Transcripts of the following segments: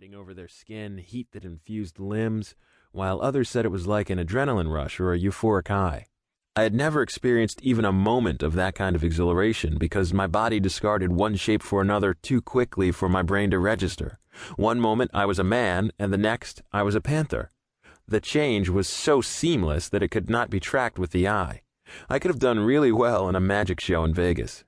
gliding over their skin, heat that infused limbs, while others said it was like an adrenaline rush or a euphoric high. I had never experienced even a moment of that kind of exhilaration because my body discarded one shape for another too quickly for my brain to register. One moment I was a man, and the next I was a panther. The change was so seamless that it could not be tracked with the eye. I could have done really well in a magic show in Vegas.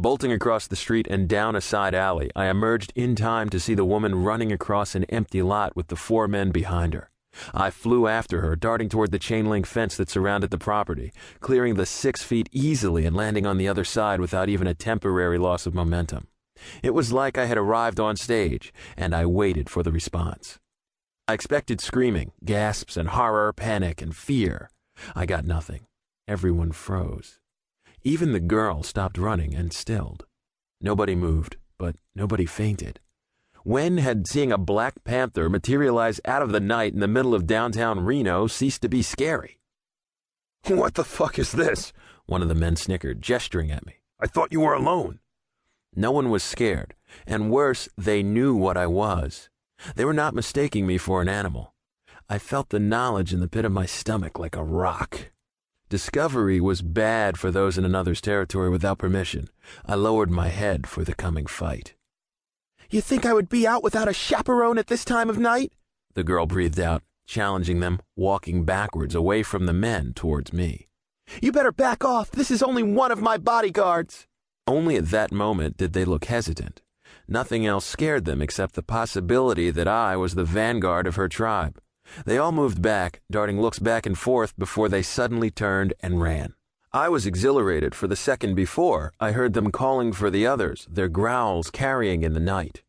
Bolting across the street and down a side alley, I emerged in time to see the woman running across an empty lot with the four men behind her. I flew after her, darting toward the chain link fence that surrounded the property, clearing the six feet easily and landing on the other side without even a temporary loss of momentum. It was like I had arrived on stage, and I waited for the response. I expected screaming, gasps, and horror, panic, and fear. I got nothing. Everyone froze. Even the girl stopped running and stilled. Nobody moved, but nobody fainted. When had seeing a Black Panther materialize out of the night in the middle of downtown Reno ceased to be scary? What the fuck is this? One of the men snickered, gesturing at me. I thought you were alone. No one was scared, and worse, they knew what I was. They were not mistaking me for an animal. I felt the knowledge in the pit of my stomach like a rock. Discovery was bad for those in another's territory without permission. I lowered my head for the coming fight. You think I would be out without a chaperone at this time of night? The girl breathed out, challenging them, walking backwards away from the men towards me. You better back off. This is only one of my bodyguards. Only at that moment did they look hesitant. Nothing else scared them except the possibility that I was the vanguard of her tribe. They all moved back, darting looks back and forth before they suddenly turned and ran. I was exhilarated, for the second before I heard them calling for the others, their growls carrying in the night.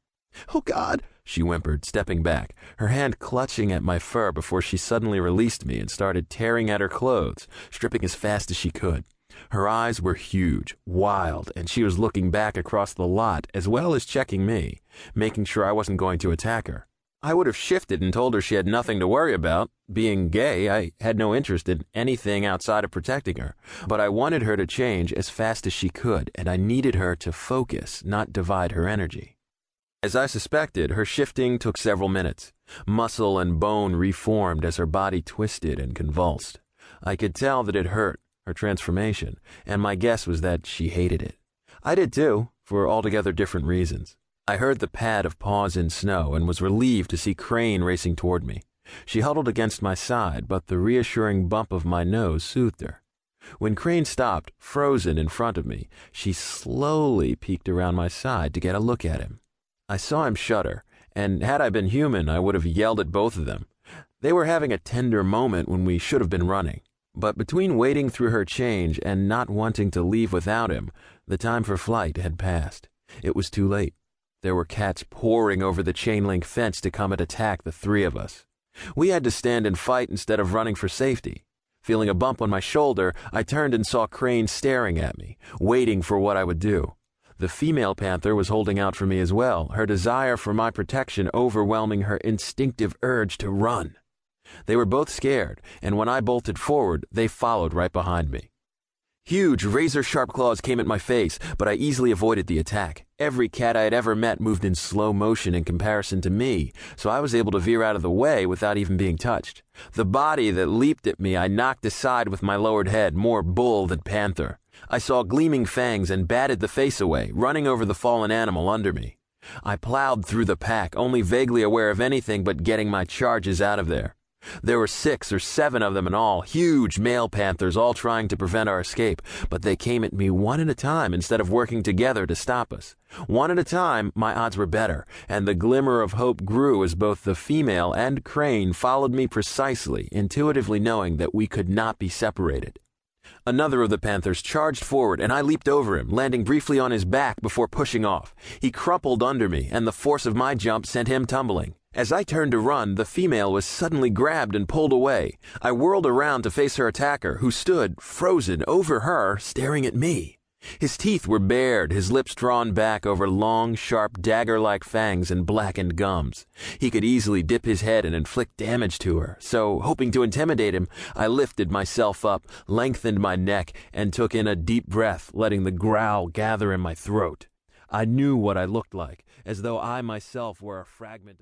Oh, God! she whimpered, stepping back, her hand clutching at my fur before she suddenly released me and started tearing at her clothes, stripping as fast as she could. Her eyes were huge, wild, and she was looking back across the lot as well as checking me, making sure I wasn't going to attack her. I would have shifted and told her she had nothing to worry about. Being gay, I had no interest in anything outside of protecting her. But I wanted her to change as fast as she could, and I needed her to focus, not divide her energy. As I suspected, her shifting took several minutes. Muscle and bone reformed as her body twisted and convulsed. I could tell that it hurt, her transformation, and my guess was that she hated it. I did too, for altogether different reasons. I heard the pad of paws in snow and was relieved to see Crane racing toward me. She huddled against my side, but the reassuring bump of my nose soothed her. When Crane stopped, frozen in front of me, she slowly peeked around my side to get a look at him. I saw him shudder, and had I been human, I would have yelled at both of them. They were having a tender moment when we should have been running. But between waiting through her change and not wanting to leave without him, the time for flight had passed. It was too late. There were cats pouring over the chain link fence to come and attack the three of us. We had to stand and fight instead of running for safety. Feeling a bump on my shoulder, I turned and saw Crane staring at me, waiting for what I would do. The female panther was holding out for me as well, her desire for my protection overwhelming her instinctive urge to run. They were both scared, and when I bolted forward, they followed right behind me. Huge, razor sharp claws came at my face, but I easily avoided the attack. Every cat I had ever met moved in slow motion in comparison to me, so I was able to veer out of the way without even being touched. The body that leaped at me I knocked aside with my lowered head, more bull than panther. I saw gleaming fangs and batted the face away, running over the fallen animal under me. I plowed through the pack, only vaguely aware of anything but getting my charges out of there. There were six or seven of them in all, huge male panthers, all trying to prevent our escape, but they came at me one at a time instead of working together to stop us. One at a time, my odds were better, and the glimmer of hope grew as both the female and Crane followed me precisely, intuitively knowing that we could not be separated. Another of the panthers charged forward, and I leaped over him, landing briefly on his back before pushing off. He crumpled under me, and the force of my jump sent him tumbling. As I turned to run, the female was suddenly grabbed and pulled away. I whirled around to face her attacker, who stood, frozen, over her, staring at me. His teeth were bared, his lips drawn back over long, sharp, dagger like fangs and blackened gums. He could easily dip his head and inflict damage to her, so, hoping to intimidate him, I lifted myself up, lengthened my neck, and took in a deep breath, letting the growl gather in my throat. I knew what I looked like, as though I myself were a fragment of